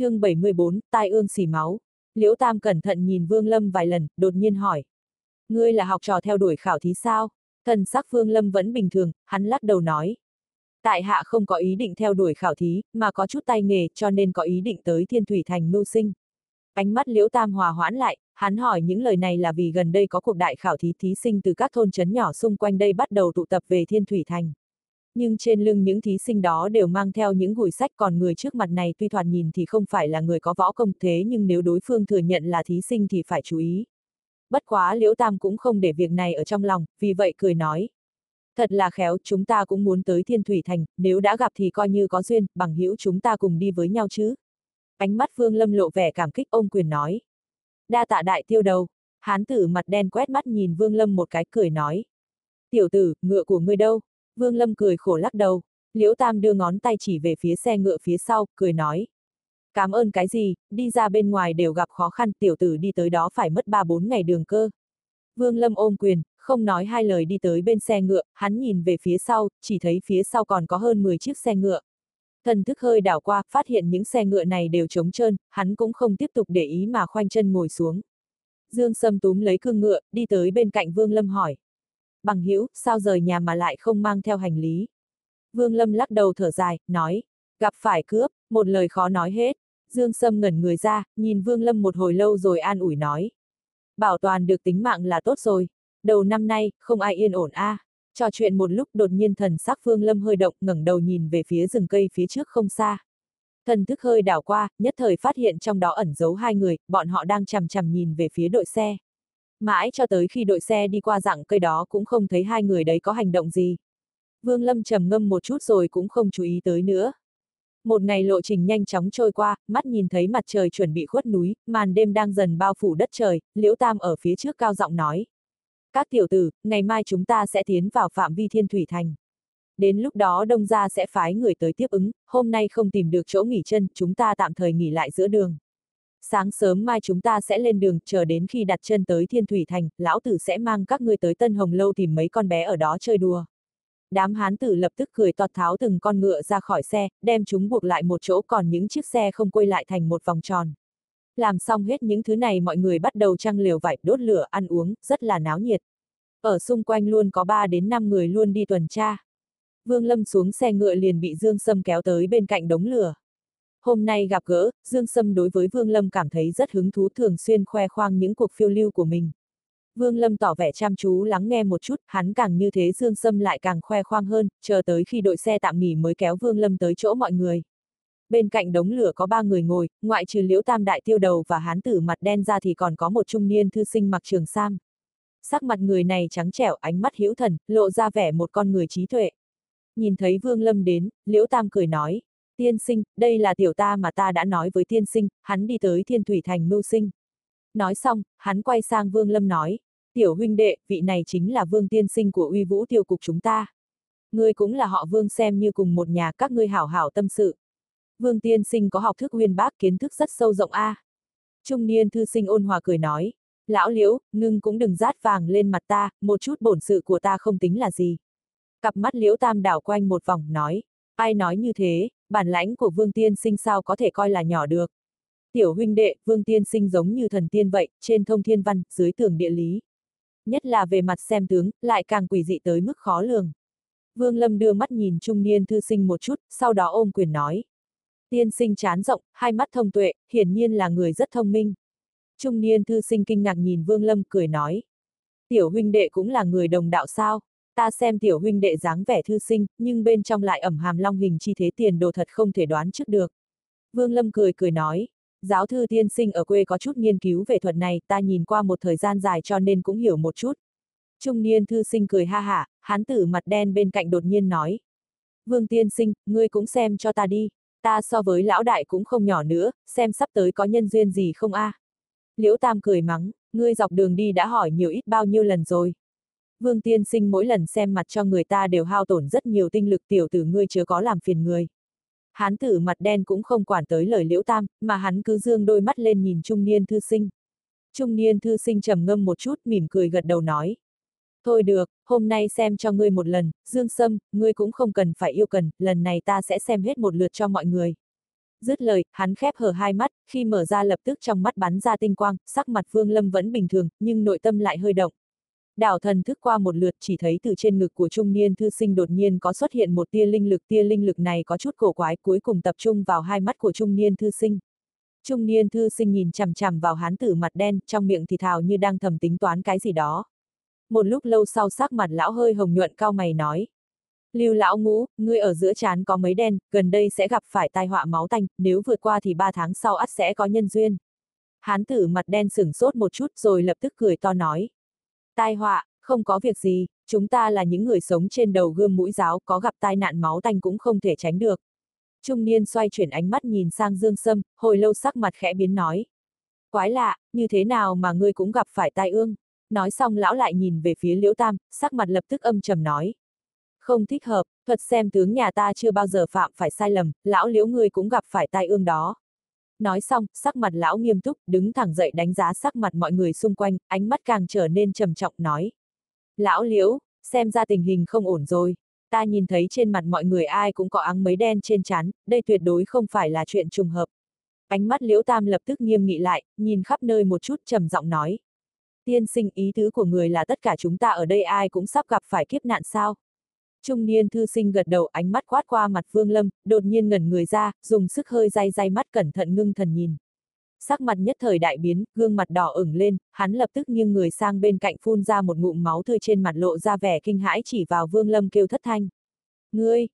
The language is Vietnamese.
chương 74, tai ương xỉ máu. Liễu Tam cẩn thận nhìn Vương Lâm vài lần, đột nhiên hỏi. Ngươi là học trò theo đuổi khảo thí sao? Thần sắc Vương Lâm vẫn bình thường, hắn lắc đầu nói. Tại hạ không có ý định theo đuổi khảo thí, mà có chút tay nghề, cho nên có ý định tới Thiên Thủy Thành mưu sinh. Ánh mắt Liễu Tam hòa hoãn lại, hắn hỏi những lời này là vì gần đây có cuộc đại khảo thí thí sinh từ các thôn trấn nhỏ xung quanh đây bắt đầu tụ tập về Thiên Thủy Thành. Nhưng trên lưng những thí sinh đó đều mang theo những gùi sách còn người trước mặt này tuy thoạt nhìn thì không phải là người có võ công thế nhưng nếu đối phương thừa nhận là thí sinh thì phải chú ý. Bất quá Liễu Tam cũng không để việc này ở trong lòng, vì vậy cười nói. Thật là khéo, chúng ta cũng muốn tới Thiên Thủy Thành, nếu đã gặp thì coi như có duyên, bằng hữu chúng ta cùng đi với nhau chứ. Ánh mắt Vương Lâm lộ vẻ cảm kích ôm quyền nói. Đa tạ đại tiêu đầu, hán tử mặt đen quét mắt nhìn Vương Lâm một cái cười nói. Tiểu tử, ngựa của ngươi đâu? Vương Lâm cười khổ lắc đầu. Liễu Tam đưa ngón tay chỉ về phía xe ngựa phía sau, cười nói. Cảm ơn cái gì, đi ra bên ngoài đều gặp khó khăn, tiểu tử đi tới đó phải mất 3-4 ngày đường cơ. Vương Lâm ôm quyền, không nói hai lời đi tới bên xe ngựa, hắn nhìn về phía sau, chỉ thấy phía sau còn có hơn 10 chiếc xe ngựa. Thần thức hơi đảo qua, phát hiện những xe ngựa này đều trống trơn, hắn cũng không tiếp tục để ý mà khoanh chân ngồi xuống. Dương Sâm túm lấy cương ngựa, đi tới bên cạnh Vương Lâm hỏi. Bằng hữu sao rời nhà mà lại không mang theo hành lý? Vương Lâm lắc đầu thở dài, nói. Gặp phải cướp, một lời khó nói hết. Dương Sâm ngẩn người ra, nhìn Vương Lâm một hồi lâu rồi an ủi nói. Bảo toàn được tính mạng là tốt rồi. Đầu năm nay, không ai yên ổn a. À. Trò chuyện một lúc đột nhiên thần sắc Vương Lâm hơi động ngẩng đầu nhìn về phía rừng cây phía trước không xa. Thần thức hơi đảo qua, nhất thời phát hiện trong đó ẩn giấu hai người, bọn họ đang chằm chằm nhìn về phía đội xe. Mãi cho tới khi đội xe đi qua dạng cây đó cũng không thấy hai người đấy có hành động gì. Vương Lâm trầm ngâm một chút rồi cũng không chú ý tới nữa. Một ngày lộ trình nhanh chóng trôi qua, mắt nhìn thấy mặt trời chuẩn bị khuất núi, màn đêm đang dần bao phủ đất trời, Liễu Tam ở phía trước cao giọng nói. Các tiểu tử, ngày mai chúng ta sẽ tiến vào phạm vi thiên thủy thành. Đến lúc đó đông gia sẽ phái người tới tiếp ứng, hôm nay không tìm được chỗ nghỉ chân, chúng ta tạm thời nghỉ lại giữa đường. Sáng sớm mai chúng ta sẽ lên đường, chờ đến khi đặt chân tới Thiên Thủy Thành, lão tử sẽ mang các ngươi tới Tân Hồng Lâu tìm mấy con bé ở đó chơi đùa. Đám hán tử lập tức cười toạt tháo từng con ngựa ra khỏi xe, đem chúng buộc lại một chỗ còn những chiếc xe không quay lại thành một vòng tròn. Làm xong hết những thứ này mọi người bắt đầu trăng liều vải, đốt lửa, ăn uống, rất là náo nhiệt. Ở xung quanh luôn có 3 đến 5 người luôn đi tuần tra. Vương Lâm xuống xe ngựa liền bị Dương Sâm kéo tới bên cạnh đống lửa. Hôm nay gặp gỡ, Dương Sâm đối với Vương Lâm cảm thấy rất hứng thú thường xuyên khoe khoang những cuộc phiêu lưu của mình. Vương Lâm tỏ vẻ chăm chú lắng nghe một chút, hắn càng như thế Dương Sâm lại càng khoe khoang hơn, chờ tới khi đội xe tạm nghỉ mới kéo Vương Lâm tới chỗ mọi người. Bên cạnh đống lửa có ba người ngồi, ngoại trừ liễu tam đại tiêu đầu và hán tử mặt đen ra thì còn có một trung niên thư sinh mặc trường sam. Sắc mặt người này trắng trẻo, ánh mắt hữu thần, lộ ra vẻ một con người trí tuệ. Nhìn thấy Vương Lâm đến, liễu tam cười nói, Tiên sinh, đây là tiểu ta mà ta đã nói với tiên sinh, hắn đi tới thiên thủy thành mưu sinh. Nói xong, hắn quay sang Vương Lâm nói, tiểu huynh đệ, vị này chính là Vương tiên sinh của uy vũ tiêu cục chúng ta. Ngươi cũng là họ Vương xem như cùng một nhà các ngươi hảo hảo tâm sự. Vương tiên sinh có học thức uyên bác kiến thức rất sâu rộng a. À. Trung niên thư sinh ôn hòa cười nói, lão liễu, ngưng cũng đừng rát vàng lên mặt ta, một chút bổn sự của ta không tính là gì. Cặp mắt liễu tam đảo quanh một vòng nói, ai nói như thế, bản lãnh của Vương Tiên Sinh sao có thể coi là nhỏ được. Tiểu huynh đệ, Vương Tiên Sinh giống như thần tiên vậy, trên thông thiên văn, dưới tường địa lý. Nhất là về mặt xem tướng, lại càng quỷ dị tới mức khó lường. Vương Lâm đưa mắt nhìn trung niên thư sinh một chút, sau đó ôm quyền nói. Tiên sinh chán rộng, hai mắt thông tuệ, hiển nhiên là người rất thông minh. Trung niên thư sinh kinh ngạc nhìn Vương Lâm cười nói. Tiểu huynh đệ cũng là người đồng đạo sao? Ta xem tiểu huynh đệ dáng vẻ thư sinh, nhưng bên trong lại ẩm hàm long hình chi thế tiền đồ thật không thể đoán trước được. Vương Lâm cười cười nói, giáo thư tiên sinh ở quê có chút nghiên cứu về thuật này, ta nhìn qua một thời gian dài cho nên cũng hiểu một chút. Trung niên thư sinh cười ha hả, hán tử mặt đen bên cạnh đột nhiên nói. Vương tiên sinh, ngươi cũng xem cho ta đi, ta so với lão đại cũng không nhỏ nữa, xem sắp tới có nhân duyên gì không a? À? Liễu Tam cười mắng, ngươi dọc đường đi đã hỏi nhiều ít bao nhiêu lần rồi. Vương tiên sinh mỗi lần xem mặt cho người ta đều hao tổn rất nhiều tinh lực tiểu tử ngươi chưa có làm phiền người. Hán tử mặt đen cũng không quản tới lời liễu tam, mà hắn cứ dương đôi mắt lên nhìn trung niên thư sinh. Trung niên thư sinh trầm ngâm một chút mỉm cười gật đầu nói. Thôi được, hôm nay xem cho ngươi một lần, Dương Sâm, ngươi cũng không cần phải yêu cần, lần này ta sẽ xem hết một lượt cho mọi người. Dứt lời, hắn khép hở hai mắt, khi mở ra lập tức trong mắt bắn ra tinh quang, sắc mặt Vương Lâm vẫn bình thường, nhưng nội tâm lại hơi động. Đảo thần thức qua một lượt chỉ thấy từ trên ngực của trung niên thư sinh đột nhiên có xuất hiện một tia linh lực, tia linh lực này có chút cổ quái cuối cùng tập trung vào hai mắt của trung niên thư sinh. Trung niên thư sinh nhìn chằm chằm vào hán tử mặt đen, trong miệng thì thào như đang thầm tính toán cái gì đó. Một lúc lâu sau sắc mặt lão hơi hồng nhuận cao mày nói. Lưu lão ngũ, ngươi ở giữa chán có mấy đen, gần đây sẽ gặp phải tai họa máu tanh, nếu vượt qua thì ba tháng sau ắt sẽ có nhân duyên. Hán tử mặt đen sửng sốt một chút rồi lập tức cười to nói. Tai họa, không có việc gì, chúng ta là những người sống trên đầu gươm mũi giáo có gặp tai nạn máu tanh cũng không thể tránh được. Trung niên xoay chuyển ánh mắt nhìn sang Dương Sâm, hồi lâu sắc mặt khẽ biến nói. Quái lạ, như thế nào mà ngươi cũng gặp phải tai ương? Nói xong lão lại nhìn về phía Liễu Tam, sắc mặt lập tức âm trầm nói. Không thích hợp, thuật xem tướng nhà ta chưa bao giờ phạm phải sai lầm, lão liễu ngươi cũng gặp phải tai ương đó. Nói xong, sắc mặt lão nghiêm túc, đứng thẳng dậy đánh giá sắc mặt mọi người xung quanh, ánh mắt càng trở nên trầm trọng nói. Lão liễu, xem ra tình hình không ổn rồi. Ta nhìn thấy trên mặt mọi người ai cũng có áng mấy đen trên trán, đây tuyệt đối không phải là chuyện trùng hợp. Ánh mắt liễu tam lập tức nghiêm nghị lại, nhìn khắp nơi một chút trầm giọng nói. Tiên sinh ý tứ của người là tất cả chúng ta ở đây ai cũng sắp gặp phải kiếp nạn sao? Trung niên thư sinh gật đầu ánh mắt quát qua mặt Vương Lâm, đột nhiên ngẩn người ra, dùng sức hơi day day mắt cẩn thận ngưng thần nhìn. Sắc mặt nhất thời đại biến, gương mặt đỏ ửng lên, hắn lập tức nghiêng người sang bên cạnh phun ra một ngụm máu tươi trên mặt lộ ra vẻ kinh hãi chỉ vào Vương Lâm kêu thất thanh. Ngươi,